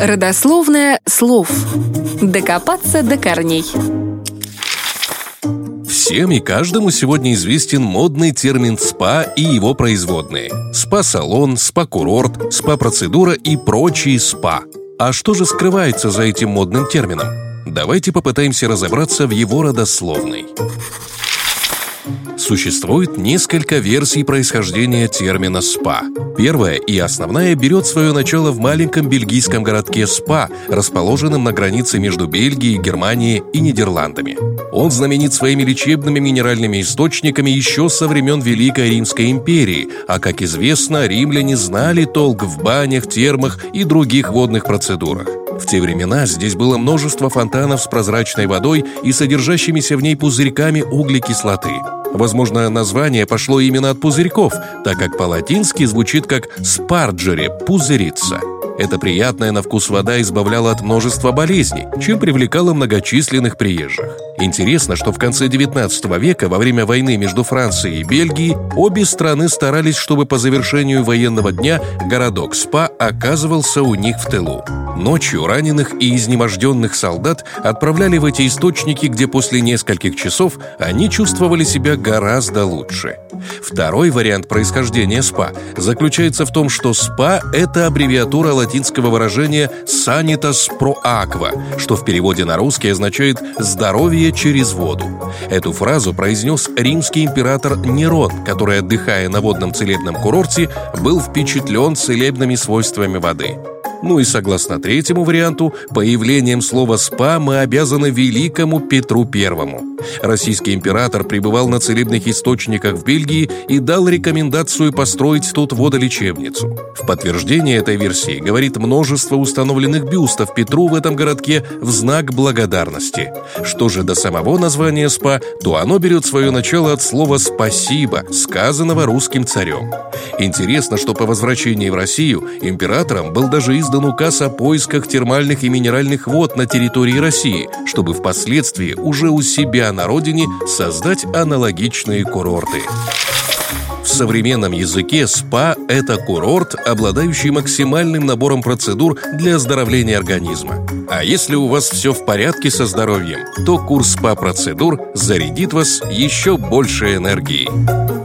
Родословное слов. Докопаться до корней. Всем и каждому сегодня известен модный термин «спа» и его производные. Спа-салон, спа-курорт, спа-процедура и прочие спа. А что же скрывается за этим модным термином? Давайте попытаемся разобраться в его родословной. Существует несколько версий происхождения термина «спа». Первая и основная берет свое начало в маленьком бельгийском городке Спа, расположенном на границе между Бельгией, Германией и Нидерландами. Он знаменит своими лечебными минеральными источниками еще со времен Великой Римской империи, а, как известно, римляне знали толк в банях, термах и других водных процедурах. В те времена здесь было множество фонтанов с прозрачной водой и содержащимися в ней пузырьками углекислоты. Возможно, название пошло именно от пузырьков, так как по-латински звучит как «спарджере» – «пузыриться». Эта приятная на вкус вода избавляла от множества болезней, чем привлекала многочисленных приезжих. Интересно, что в конце 19 века, во время войны между Францией и Бельгией, обе страны старались, чтобы по завершению военного дня городок Спа оказывался у них в тылу. Ночью раненых и изнеможденных солдат отправляли в эти источники, где после нескольких часов они чувствовали себя гораздо лучше. Второй вариант происхождения СПА заключается в том, что СПА – это аббревиатура латинского выражения «sanitas pro aqua», что в переводе на русский означает «здоровье через воду». Эту фразу произнес римский император Нерон, который, отдыхая на водном целебном курорте, был впечатлен целебными свойствами воды. Ну и согласно третьему варианту, появлением слова «спа» мы обязаны великому Петру Первому. Российский император пребывал на целебных источниках в Бельгии и дал рекомендацию построить тут водолечебницу. В подтверждение этой версии говорит множество установленных бюстов Петру в этом городке в знак благодарности. Что же до самого названия СПА, то оно берет свое начало от слова «спасибо», сказанного русским царем. Интересно, что по возвращении в Россию императором был даже издан указ о поисках термальных и минеральных вод на территории России, чтобы впоследствии уже у себя на родине создать аналогичные курорты. В современном языке СПА – это курорт, обладающий максимальным набором процедур для оздоровления организма. А если у вас все в порядке со здоровьем, то курс СПА-процедур зарядит вас еще больше энергии.